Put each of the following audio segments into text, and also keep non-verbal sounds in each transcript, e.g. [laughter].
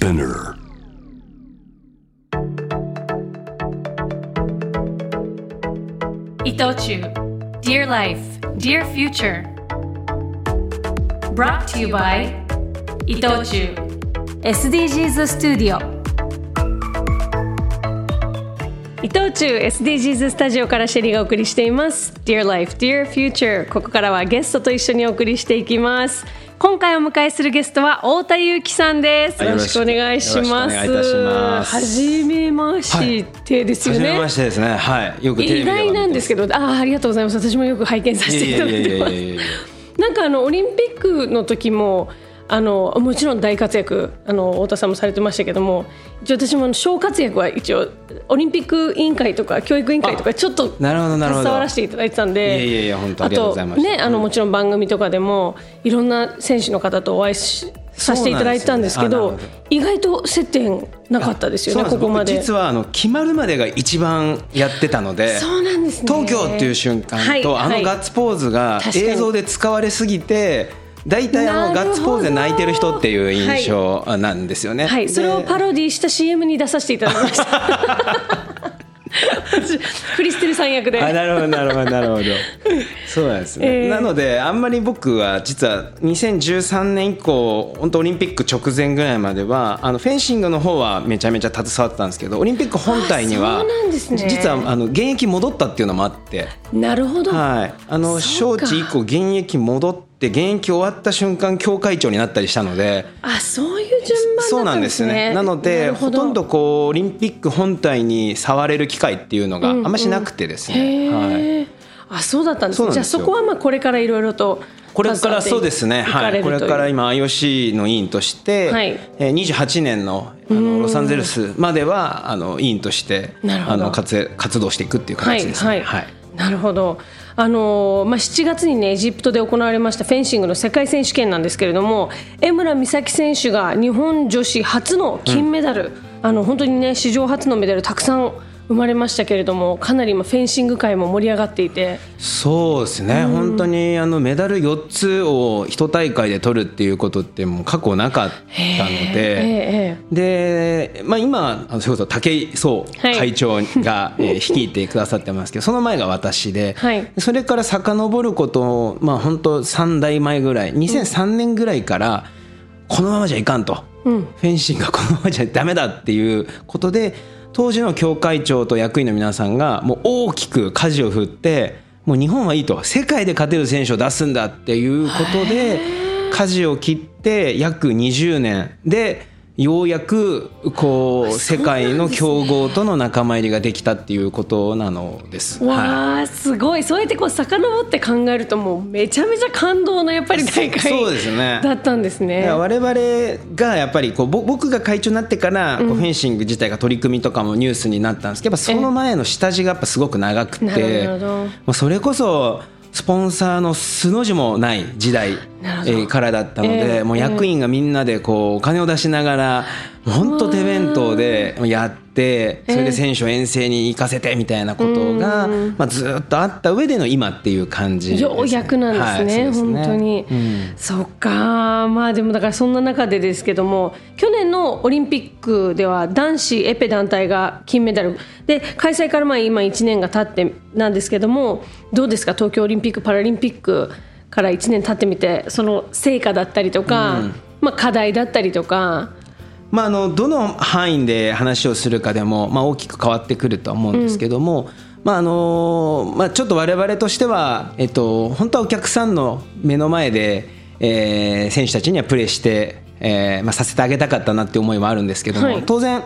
Spinner. 伊藤忠 Dear Life, Dear Future Brought to you by 伊藤忠 SDGs スタジオ伊藤忠 SDGs スタジオからシェリーがお送りしています Dear Life, Dear Future ここからはゲストと一緒にお送りしていきます今回お迎えするゲストは太田裕樹さんです。はいよろしくお願いします。はじめましてですよね。初めましてですね。はい。よく意外なんですけど、あーありがとうございます。私もよく拝見させていただいてます。なんかあのオリンピックの時もあのもちろん大活躍あの太田さんもされてましたけども一応私も小活躍は一応オリンピック委員会とか教育委員会とかちょっと携わらせていただいてたんでいやいや本当ありがとうございました。あとねあのもちろん番組とかでもいろんな選手の方とお会いしさせていただいてたんですけど意外と接点なかったですよねここまで。僕実はあの決まるまでが一番やってたので。そうなんですね。東京っていう瞬間と、はいはい。あのガッツポーズが映像で使われすぎて大体あのガッツポーズで泣いてる人っていう印象なんですよね。はい、それをでパロディした CM に出させていただきました。[laughs] 私クリステルさん役で。あなるほどなるほどなるほど。そうなんですね、えー。なのであんまり僕は実は2013年以降本当オリンピック直前ぐらいまではあのフェンシングの方はめちゃめちゃ携わってたんですけどオリンピック本体にあはね。実はあの現役戻ったっていうのもあって、なるほど。はい、あの招致以降現役戻って現役終わった瞬間協会長になったりしたので。あ、そういう順そうなんですすね。ね。なのでるほとんどこうオリンピック本体に触れる機会っていうのがあんましなくてですね。はい。あ、そうだったんですね。じゃあそこはまあこれからいろいろとこれからそうですね、はい、これから今今 IOC の委員として、はいえー28年のあのロサンゼルスまではあの委員として活活動していくっていうはい形ですね。はい、はいなるほど。あのーまあ、7月に、ね、エジプトで行われましたフェンシングの世界選手権なんですけれども江村美咲選手が日本女子初の金メダル、あの本当にね史上初のメダルたくさん生まれましたけれどもかなり今フェンシング界も盛り上がっていて。そうですね、本当にあのメダル4つを一大会で取るっていうことってもう過去なかったのえで。ええで、まあ、今あのそれこそ武井壮はい。会長が、[laughs] えー率いてくださってますけどその前が私で、はい。それから遡ること、まあ、本当3代前ぐらい2003年ぐらいからこのままじゃいかんと、フェンシングがこのままじゃダメだっていうことで当時の協会長と役員の皆さんがもう大きく舵を振ってもう日本はいいと世界で勝てる選手を出すんだっていうことで舵を切って約20年でようやくこう世界の強豪との仲間入りができたっていうことなのです。はい。わあすごい。そうやってこう遡って考えるともうめちゃめちゃ感動のやっぱり大会そうですね。だったんですいね。や我々がやっぱりこうぼ僕が会長になってからこうフェンシング自体が取り組みとかもニュースになったんですけどやっぱその前の下地がやっぱすごく長くなてるほど。もうそれこそスポンサーの素の字もない時代えーからだったのええでもう役員がみんなでこうお金を出しながら本当手弁当でやってそれで選手を遠征に行かせてみたいなことがまあずっとあった上での今っていう感じね。ようやくなんですね、はいすね。本当に、そっか。まあでもだからそんな中でですけども去年のオリンピックでは男子エペ団体が金メダル。で開催からまあ今1年が経ってなんですけどもどうですか？東京オリンピック・パラリンピックから1年経ってみてその成果だったりとか、まあ、課題だったりとか。まあ、あのどの範囲で話をするかでも、まあ、大きく変わってくるとは思うんですけども、まああのまあ、ちょっと我々としては、えっと、本当はお客さんの目の前で、えー選手たちにはプレーして、えーまあ、させてあげたかったなっていう思いはあるんですけども、はい。当然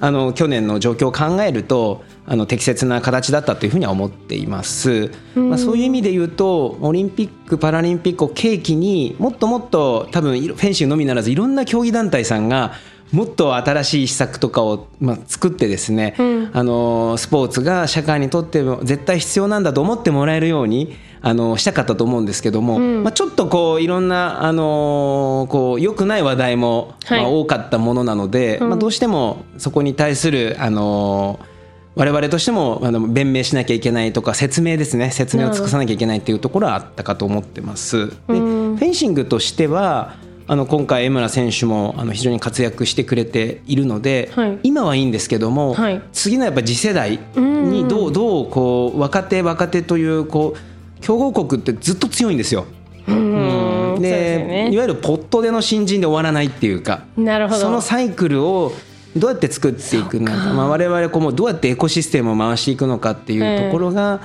あの去年の状況を考えるとあの適切な形だったというふうには思っています、まあ、そういう意味で言うとオリンピック・パラリンピックを契機にもっともっと多分フェンシングのみならずいろんな競技団体さんがもっと新しい施策とかを、まあ、作ってですね、あのスポーツが社会にとっても絶対必要なんだと思ってもらえるようにあのしたかったと思うんですけども、まあ、ちょっとこういろんなあのこう良くない話題も、はい。まあ、多かったものなので、まあ、どうしてもそこに対するあの我々としてもあの弁明しなきゃいけないとか説明ですね。説明を尽くさなきゃいけないっていうところはあったかと思ってます。でフェンシングとしてはあの今回江村選手もあの非常に活躍してくれているので、はい。今はいいんですけども、はい。次のやっぱ次世代にどうどうこう若手若手というこう強豪国ってずっと強いんですよ。でね。いわゆるポットでの新人で終わらないっていうかなるほど。そのサイクルをどうやって作っていくのか。まあ、我々こうもうどうやってエコシステムを回していくのかっていうところが、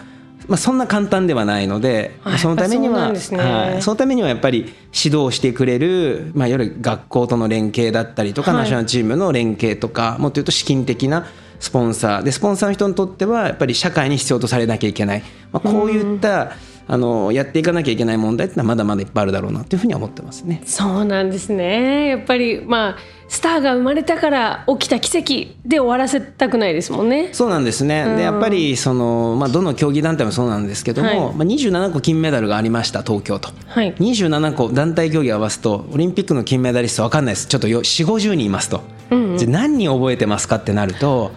まあ、そんな簡単ではないので、あそのためにはね。はい、そのためにはやっぱり指導してくれる、まあ、いわゆる学校との連携だったりとか、はい。ナショナルチームの連携とかもっと言うと資金的なスポンサー。でスポンサーの人にとってはやっぱり社会に必要とされなきゃいけない、まあ、こういったあのやっていかなきゃいけない問題ってのはまだまだいっぱいあるだろうなというふうには思ってますね。そうなんですね。やっぱりまあスターが生まれたから起きた奇跡で終わらせたくないですもんね。そうなんですね、でやっぱりその、まあ、どの競技団体もそうなんですけども、はい。まあ、27個金メダルがありました、東京と、はい。27個、団体競技合わすと、オリンピックの金メダリスト、分かんないです、ちょっとよ4、50人いますと、じゃあ何人覚えてますかってなると、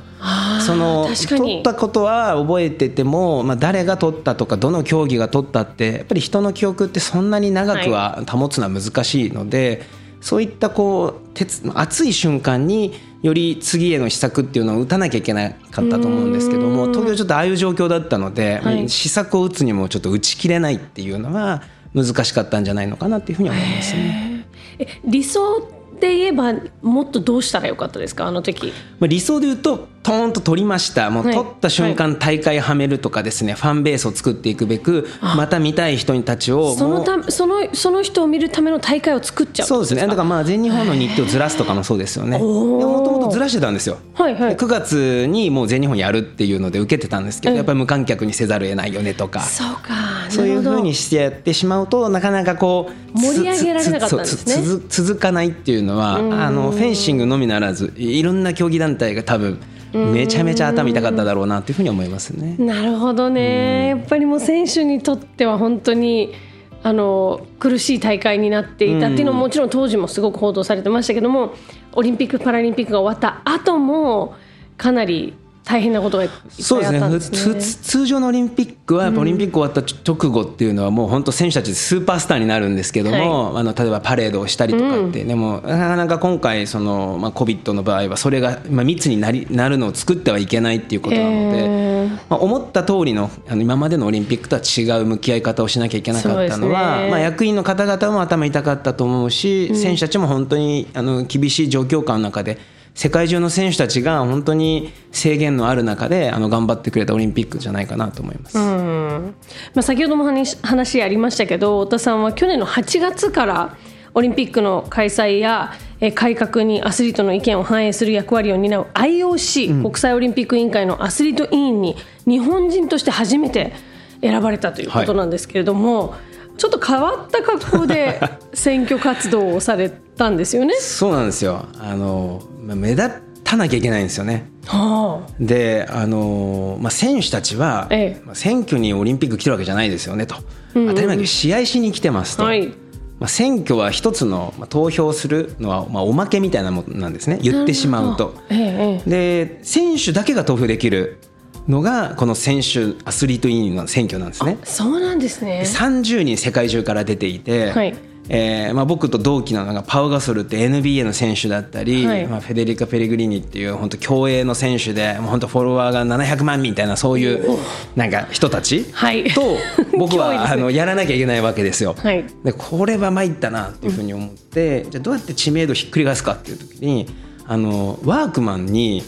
その取ったことは覚えてても、まあ、誰が取ったとかどの競技が取ったってやっぱり人の記憶ってそんなに長くは保つのは難しいので、そういったこう鉄熱い瞬間により次への施策っていうのを打たなきゃいけなかったと思うんですけども東京ちょっとああいう状況だったので、はい。施策を打つにもちょっと打ち切れないっていうのは難しかったんじゃないのかなっていうふうに思いますね。え理想で言えばもっとどうしたらよかったですか？あの時。まあ理想で言うとトーンと取りました。もうはい。取った瞬間大会はめるとかですね、ファンベースを作っていくべくまた見たい人たちをそのたそのその人を見るための大会を作っちゃうそうですね。だからまあ全日本の日程をずらすとかもそうですよね。もともとずらしてたんですよ、はいはい。で9月にもう全日本やるっていうので受けてたんですけど、やっぱり無観客にせざるを得ないよねとか。そうか。そういうふうにしてやってしまうとなかなかこう盛り上げられなかったんですね。続かないっていうのはあのフェンシングのみならずいろんな競技団体が多分めちゃめちゃ頭痛かっただろうなというふうに思いますね。なるほどね。やっぱりもう選手にとっては本当にあの苦しい大会になっていたっていうのももちろん当時もすごく報道されてましたけどもオリンピック・パラリンピックが終わった後もかなり大変なことがいっそうですね。通常のオリンピックはオリンピック終わった直後っていうのはもう本当選手たちスーパースターになるんですけども、あの例えばパレードをしたりとかって、でもなかなか今回その、まあ、COVID の場合はそれが、まあ、密になりなるのを作ってはいけないっていうことなので、まあ、思った通りのあの今までのオリンピックとは違う向き合い方をしなきゃいけなかったのは、ね。まあ、役員の方々も頭痛かったと思うし、選手たちも本当にあの厳しい状況下の中で世界中の選手たちが本当に制限のある中であの頑張ってくれたオリンピックじゃないかなと思います。うん。まあ、先ほども話話ありましたけど太田さんは去年の8月からオリンピックの開催やえー改革にアスリートの意見を反映する役割を担う IOC、国際オリンピック委員会のアスリート委員に日本人として初めて選ばれたということなんですけれども、ちょっと変わった格好で選挙活動をされたんですよね。[laughs] そうなんですよ。あのまあ目立たなきゃいけないんですよね。はであのまあ、選手たちは、ええ。まあ選挙にオリンピック来てるわけじゃないですよねと、当たり前だけど試合しに来てますと、あはい。まあ、選挙は一つの、まあ、投票するのは、まあ、おまけみたいなものなんですね。言ってしまうと。えええで選手だけが投票できるのがこの選手アスリート委員の選挙なんですね。え。そうなんですね。30人世界中から出ていて、はいえーまあ、僕と同期なのがパウ・ガソルって NBA の選手だったり、はい。まあ、フェデリカ・ペレグリーニっていう本当競泳の選手でもう本当フォロワーが700万みたいなそういうなんか人たちはい。と僕 [laughs] 脅威ですね。はあのやらなきゃいけないわけですよ。はい。でこれは参ったなっていうふうに思って、じゃあどうやって知名度ひっくり返すかっていう時にあのワークマンに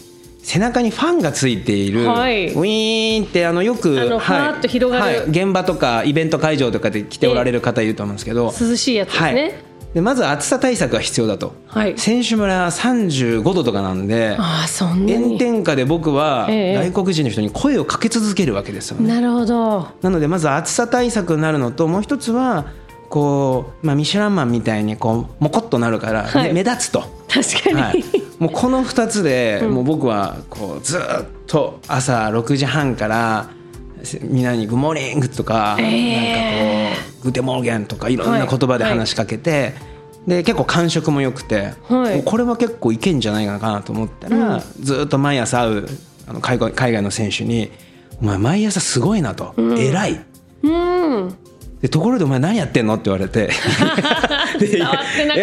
背中にファンがついている、はいウィーンってあのよくあのふわっと広がるはい現場とかイベント会場とかで来ておられる方いると思うんですけど、涼しいやつですね。はい、でまず暑さ対策が必要だと、はい選手村は35度とかなんでああそんな炎に。天下で僕はええ外国人の人に声をかけ続けるわけですよね。なるほど。なのでまず暑さ対策になるのともう一つはこう、まあ、ミシュランマンみたいにこうモコっとなるから、目立つと。確かに。はい、もうこの2つで、もう僕はこうずっと朝6時半からせみんなに「グモーニング」とか、なんかこう「グテモーゲン」とかいろんな言葉で話しかけて、で結構感触も良くて、はい。これは結構いけんじゃないかなと思ったら、ずっと毎朝会うあの海外海外の選手に「お前毎朝すごいな」と「偉い」うん。でところでお前何やってんのって言われて。[laughs] でいや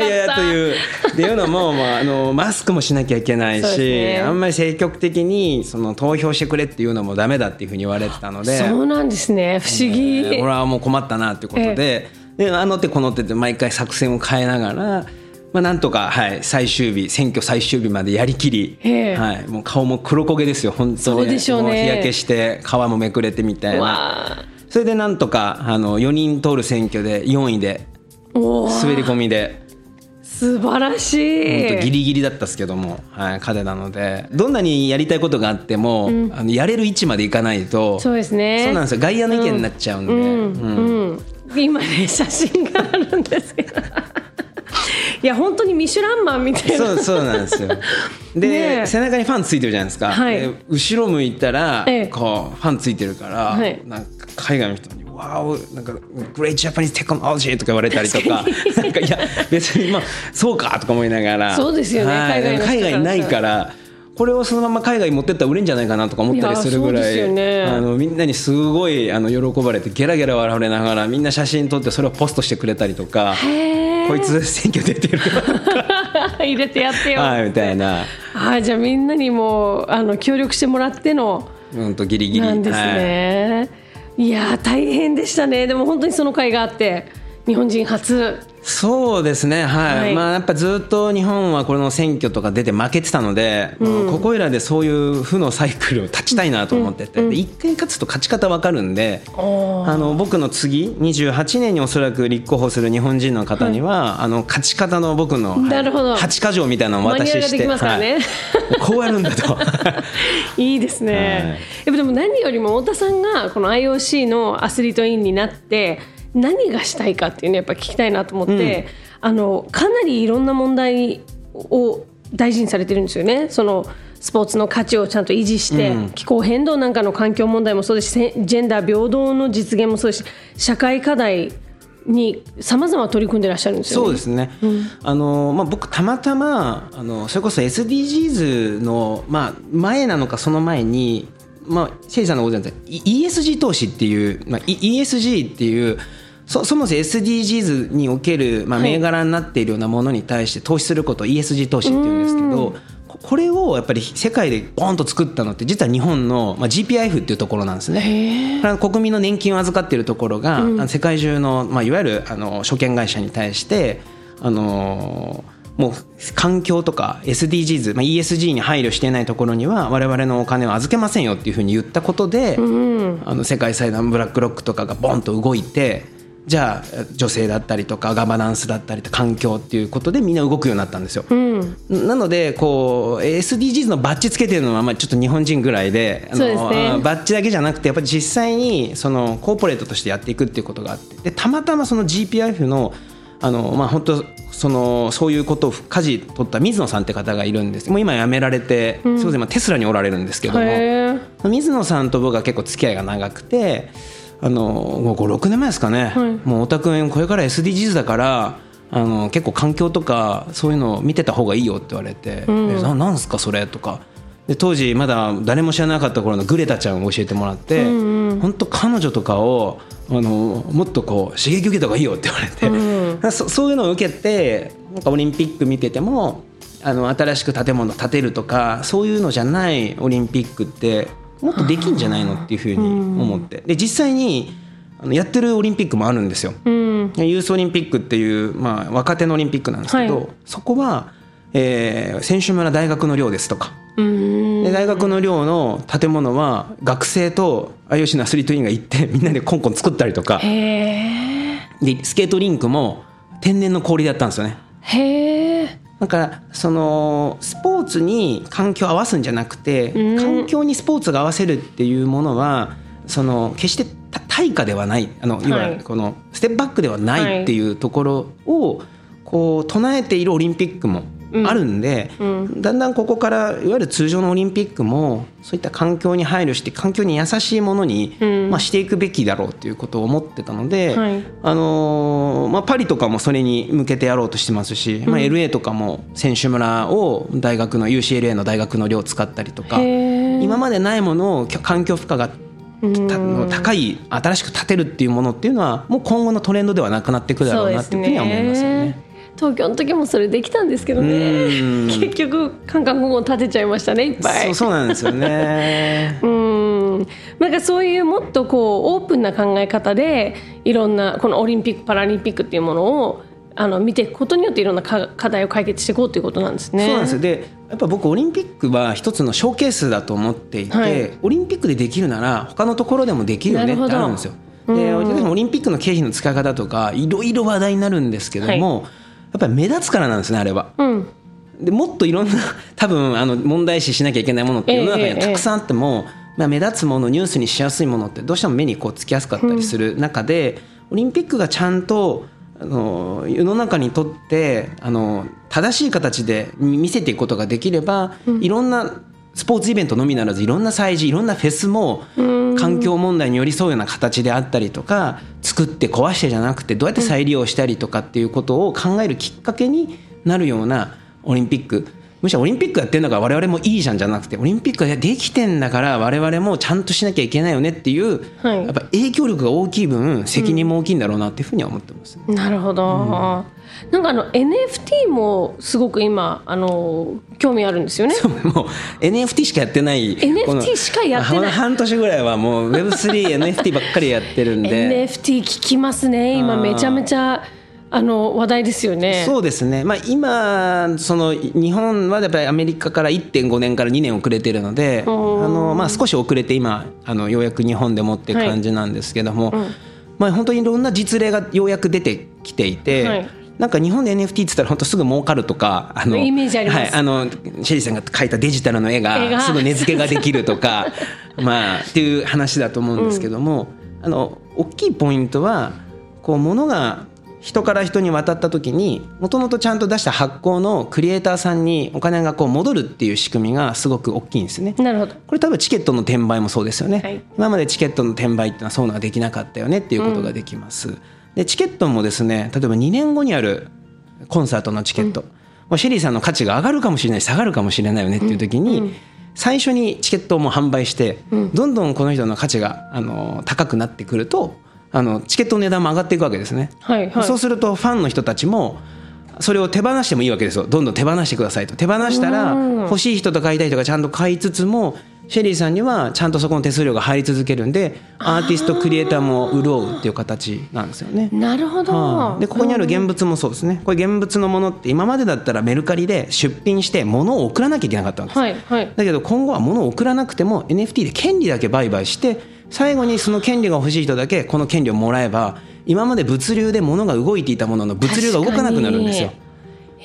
いやというっていうのも、まあ、あのマスクもしなきゃいけないし、ね。あんまり積極的にその投票してくれっていうのもダメだっていうふうに言われてたので。そうなんですね。不思議、えーこれはもう困ったなっていうことで,、であの手この手で毎回作戦を変えながら、まあ、なんとか、はい、最終日選挙最終日までやりきり、ええ。はい、もう顔も黒焦げですよ本当に。そうでしょうね。も日焼けして皮もめくれてみたいなそれでなんとかあの4人通る選挙で4位で滑り込みで。素晴らし本当ギいリギリだったですけども、はい、勝てたので。どんなにやりたいことがあっても、あのやれる位置までいかないとそうですね。そうなんですよ。外野の意見になっちゃうんで、うん。うん。うん。今ね写真があるんですけどいや本当にミシュランマンみたいな。そうそうなんですよ。[laughs] で、背中にファンついてるじゃないですか、はい。で後ろ向いたら、ええ。こうファンついてるから、はい。なんか海外の人に「わおなんかグレートジャパニーズテクノロジー」とか言われたりとか。なんかいや別にまあそうかとか思いながら。そうですよね。はい。海外ないからこれをそのまま海外に持ってったら売れんじゃないかなとか思ったりするぐらいね。あのみんなにすごいあの喜ばれてゲラゲラ笑われながらみんな写真撮ってそれをポストしてくれたりとか。へーこいつ選挙出てる。[laughs] 入れてやってよ。はいみたいな。あじゃあみんなにもあの協力してもらってのうんとギリギリ。なんですはい。ね、い、やー大変でしたね。でも本当にその会があって日本人初そうですね、はい、はい。まあ、やっぱずっと日本はこの選挙とか出て負けてたので、ここいらでそういう負のサイクルを断ちたいなと思ってて、で一回勝つと勝ち方わかるんで、おあの僕の次、28年におそらく立候補する日本人の方には、あの勝ち方の僕の、はいなるほど。8か条みたいなのをお渡しして、い。こうやるんだと。[laughs] いいですね、やっぱでも何よりも太田さんがこの IOC のアスリートインになって何がしたいかっていうのをやっぱ聞きたいなと思って、あのかなりいろんな問題を大事にされてるんですよね。そのスポーツの価値をちゃんと維持して、うん気候変動なんかの環境問題もそうですしせジェンダー平等の実現もそうですし社会課題にさまざま取り組んでらっしゃるんですよね。そうですね、あのまあ、僕たまたまあのそれこそ SDGs の、まあ、前なのかその前に、まあ、シェイさんのご存知の ESG 投資っていう、まあ、い ESG っていうそそもそも SDGs における、まあ、はい。銘柄になっているようなものに対して投資することを ESG 投資っていうんですけどここれをやっぱり世界でボンと作ったのって実は日本の、まあ、GPIF っていうところなんですね。国民の年金を預かっているところが、あの世界中の、まあ、いわゆるあの証券会社に対してあのもう環境とか SDGs、まあ、ESG に配慮していないところには我々のお金を預けませんよっていうふうに言ったことで、あの世界財団ブラックロックとかがボンと動いてじゃあ女性だったりとかガバナンスだったりとか環境っていうことでみんな動くようになったんですよ。なのでこう SDGs のバッジつけてるのはまあちょっと日本人ぐらいであのそうですね。あバッジだけじゃなくてやっぱり実際にそのコーポレートとしてやっていくっていうことがあってでたまたまその GPIF のあのまあ本当そのそういうことを舵取った水野さんって方がいるんです。もう今辞められて、すみません今テスラにおられるんですけども。水野さんと僕は結構付き合いが長くてあのもう56年前ですかね、もう太田君これから SDGs だからあの結構環境とかそういうのを見てた方がいいよって言われて「えななんすかそれ?」とか。で当時まだ誰も知らなかった頃のグレタちゃんを教えてもらって、本当彼女とかをあのもっとこう刺激受けた方がいいよって言われて、[laughs] そそういうのを受けてなんかオリンピック見ててもあの新しく建物建てるとかそういうのじゃないオリンピックってもっとできんじゃないのっていうふうに思って。で実際にあのやってるオリンピックもあるんですよ。うん。ユースオリンピックっていう、まあ、若手のオリンピックなんですけど、はい。そこは、えー選手村大学の寮ですとか。うん。で大学の寮の建物は学生と IOC のアスリート委員が行って [laughs] みんなでコンコン作ったりとか。でスケートリンクも天然の氷でやったんですよね。へえだからそのスポーツに環境を合わすんじゃなくて、うん。環境にスポーツが合わせるっていうものはその決してた対価ではない。あのい。わゆるこのステップバックではないっていうところをこう唱えているオリンピックもあるんで、だんだんここからいわゆる通常のオリンピックもそういった環境に配慮して環境に優しいものに、うん。まあ、していくべきだろうということを思ってたので、はい。あのーまあ、パリとかもそれに向けてやろうとしてますし、まあ、LA とかも選手村を大学の UCLA の大学の寮を使ったりとか今までないものを環境負荷がた高い新しく建てるっていうものっていうのはもう今後のトレンドではなくなってくるだろうなっていうふうには思いますよね。東京の時もそれできたんですけどね。結局カンカンゴン建てちゃいましたねいっぱい。そうそうなんですよね。[laughs] うん。なんかそういうもっとこうオープンな考え方でいろんなこのオリンピック・パラリンピックっていうものをあの見ていくことによっていろんな課題を解決していこうということなんですね。そうなんですよ。でやっぱ僕オリンピックは一つのショーケースだと思っていて、はい、オリンピックでできるなら他のところでもできるよねってあるんですよ。でオリンピックの経費の使い方とかいろいろ話題になるんですけども、はい、やっぱり目立つからなんですねあれは。うん。でもっといろんな [laughs] 多分あの問題視しなきゃいけないものって世の中にたくさんあっても、ええまあ、目立つものニュースにしやすいものってどうしても目にこうつきやすかったりする中で、うん、オリンピックがちゃんとあの世の中にとってあの正しい形で見せていくことができれば、うん、いろんなスポーツイベントのみならずいろんな祭事いろんなフェスも環境問題に寄り添うような形であったりとか作って壊してじゃなくてどうやって再利用したりとかっていうことを考えるきっかけになるようなオリンピックむしろオリンピックやってんだから我々もいいじゃんじゃなくてオリンピックができてんだから我々もちゃんとしなきゃいけないよねっていう、はい、やっぱ影響力が大きい分責任も大きいんだろうなっていうふうには思ってます、ね、なるほど、うん、なんかあの NFT もすごく今あの興味あるんですよね。もう NFT しかやってない。NFT しかやってない。半年ぐらいはもう Web3、NFT ばっかりやってるんで。[laughs] NFT 聞きますね。今めちゃめちゃ。あの話題ですよね。そうですね。まあ今その日本はやっぱりアメリカから1.5年から2年遅れてるので、あのまあ少し遅れて今あのようやく日本でもって感じなんですけども、はいうん、まあ本当にいろんな実例がようやく出てきていて。はいなんか日本で NFT って言ったら本当すぐ儲かるとかあのイメージあります、はい、あのシェリーさんが描いたデジタルの絵がすぐ値付けができるとか [laughs] まあっていう話だと思うんですけども、うん、あの大きいポイントはこう物が人から人に渡った時にもともとちゃんと出した発行のクリエイターさんにお金がこう戻るっていう仕組みがすごく大きいんですね。なるほど。これ多分チケットの転売もそうですよね、はい、今までチケットの転売っていうのはそういうのができなかったよねっていうことができます。うん、でチケットもですね例えば2年後にあるコンサートのチケット、うん、シェリーさんの価値が上がるかもしれない下がるかもしれないよねっていう時に、うん。うん最初にチケットをもう販売して、どんどんこの人の価値があの高くなってくるとあのチケットの値段も上がっていくわけですね、はいはい、そうするとファンの人たちもそれを手放してもいいわけですよ。どんどん手放してくださいと。手放したら欲しい人と買いたい人がちゃんと買いつつもシェリーさんにはちゃんとそこの手数料が入り続けるんでアーティストクリエイターも潤うっていう形なんですよね。なるほど、はあ、でここにある現物もそうですね。これ現物のものって今までだったらメルカリで出品して物を送らなきゃいけなかったんです、はいはい、だけど今後は物を送らなくても NFT で権利だけ売買して最後にその権利が欲しい人だけこの権利をもらえば今まで物流で物が動いていたものの物流が動かなくなるんですよ。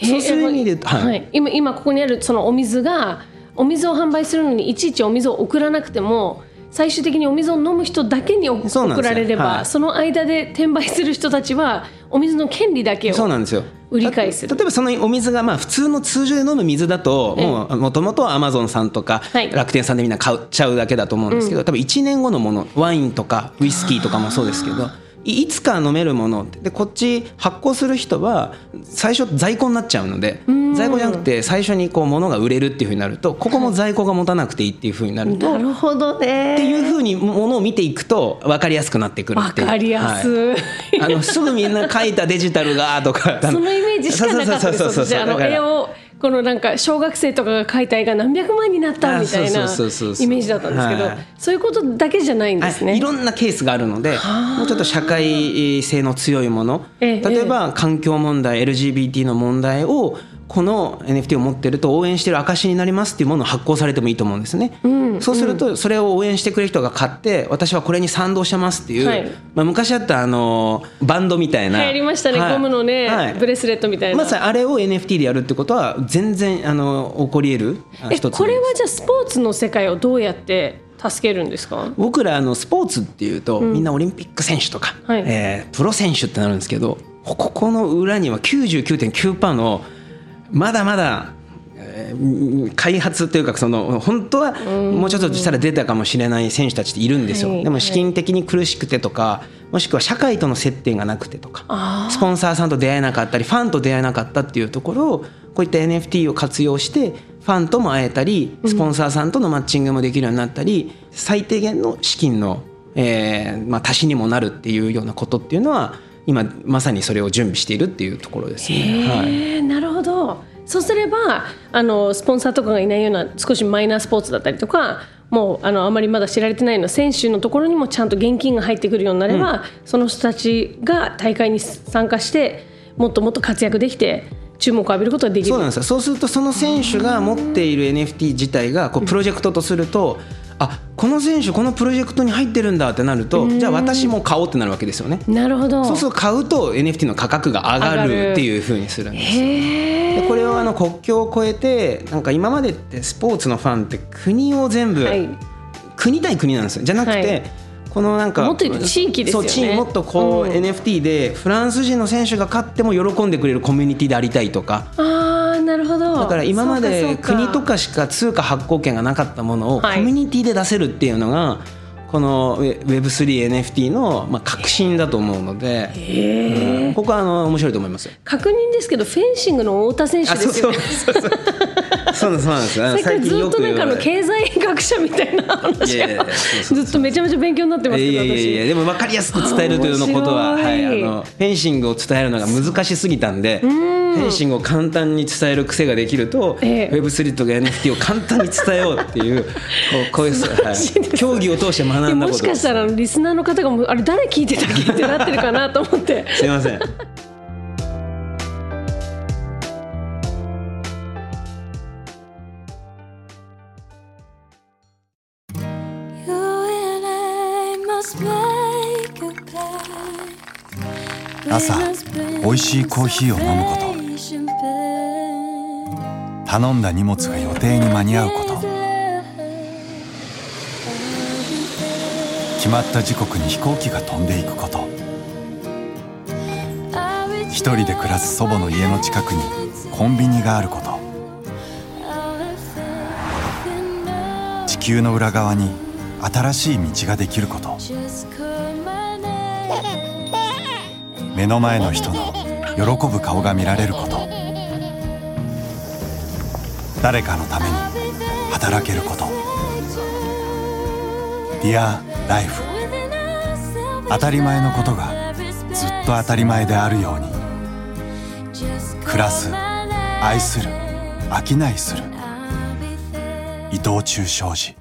そうする意味で、はい、はい、今今ここにあるそのお水がお水を販売するのにいちいちお水を送らなくても最終的にお水を飲む人だけに送られればそはい、その間で転売する人たちはお水の権利だけをそうなんですよ。売り買いす。る例えばそのお水がまあ普通の通常で飲む水だともともとアマゾンさんとか楽天さんでみんな買っちゃうだけだと思うんですけど、多分1年後のものワインとかウイスキーとかもそうですけど。いつか飲めるもの。でこっち発行する人は最初在庫になっちゃうので在庫じゃなくて最初にこう物が売れるっていうふうになるとここも在庫が持たなくていいっていうふうになるとなるほどね。っていうふうにものを見ていくと分かりやすくなってくるっていう。分かりやすい、はい、あのすぐみんな書いたデジタルがとか [laughs] そのイメージしかなかったです。じゃあの絵をこのなんか小学生とかが描いた絵が何百万になったみたいなイメージだったんですけど、はい、そういうことだけじゃないんですね。いろんなケースがあるのでもうちょっと社会性の強いもの、例えば環境問題 LGBT の問題をこの NFT を持ってると応援してる証になりますっていうものを発行されてもいいと思うんですね、うん、そうするとそれを応援してくれる人が買って私はこれに賛同してますっていう、はい、まあ、昔あったあのバンドみたいな流行りましたね、はい、ゴムのね、はい、ブレスレットみたいな。まさにあれを NFT でやるってことは全然あの起こり得る一つこれはじゃあスポーツの世界をどうやって助けるんですか？僕らあのスポーツっていうと、うん、みんなオリンピック選手とか、はい、えー、プロ選手ってなるんですけどここの裏には99.9%のまだまだ開発というかその本当はもうちょっとしたら出たかもしれない選手たちっているんですよ、でも資金的に苦しくてとかもしくは社会との接点がなくてとかスポンサーさんと出会えなかったりファンと出会えなかったっていうところをこういった NFT を活用してファンとも会えたりスポンサーさんとのマッチングもできるようになったり最低限の資金のえーまあ、足しにもなるっていうようなことっていうのは今まさにそれを準備しているっていうところですね。はい、なるほど。そうすればあのスポンサーとかがいないような少しマイナースポーツだったりとかもうあのあまりまだ知られてないような選手のところにもちゃんと現金が入ってくるようになれば、うん、その人たちが大会に参加してもっともっと活躍できて注目を浴びることができる。そうなんですよ。そうするとその選手が持っている NFT 自体がこうプロジェクトとすると、あこの選手このプロジェクトに入ってるんだってなるとじゃあ私も買おうってなるわけですよね。なるほど。そうすると買うと NFT の価格が上がるっていうふうにするんですでこれをあの国境を越えてなんか今までってスポーツのファンって国を全部、はい、国対国なんですよ。じゃなくて、はい。このなんかもっと地域ですよね。そうもっとこう、うん、NFT でフランス人の選手が勝っても喜んでくれるコミュニティでありたいとかああなるほど。だから今まで国とかしか通貨発行権がなかったものをコミュニティで出せるっていうのが、はいこの Web3NFT のまあ革新だと思うので、うん、ここはあの面白いと思います確認ですけどフェンシングの太田選手ですよね。そうそうそうそうなんですよ最近ずっとなんかの経済学者みたいな話がずっとめちゃめちゃ勉強になってますけどいやいやいやでも分かりやすく伝えるというのことは、はい、あのフェンシングを伝えるのが難しすぎたんでフェンシングを簡単に伝える癖ができると、ええ、Web3 とか NFT を簡単に伝えようっていうこう [laughs] こういう、はい、競技を通して学んだこと。もしかしたらリスナーの方があれ誰聞いてたっけってなってるかなと思って。すいません朝美味しいコーヒーを飲むこと。頼んだ荷物が予定に間に合うこと。決まった時刻に飛行機が飛んでいくこと。一人で暮らす祖母の家の近くにコンビニがあること。地球の裏側に新しい道ができること。目の前の人の喜ぶ顔が見られること。誰かのために働けること「ディアライフ。当たり前のことがずっと当たり前であるように。暮らす愛する商いする。伊藤忠商事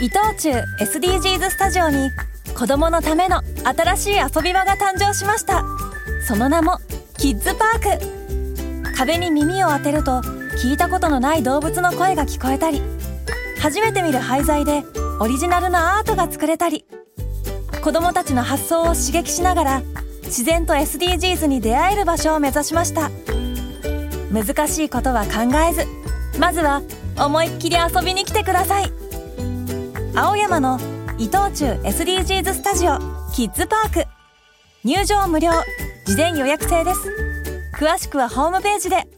伊藤忠 SDGs スタジオに子供のための新しい遊び場が誕生しました。その名もキッズパーク壁に耳を当てると聞いたことのない動物の声が聞こえたり初めて見る廃材でオリジナルのアートが作れたり子供たちの発想を刺激しながら自然と SDGs に出会える場所を目指しました。難しいことは考えずまずは思いっきり遊びに来てください。青山の伊藤忠 SDGs スタジオキッズパーク入場無料事前予約制です。詳しくはホームページで。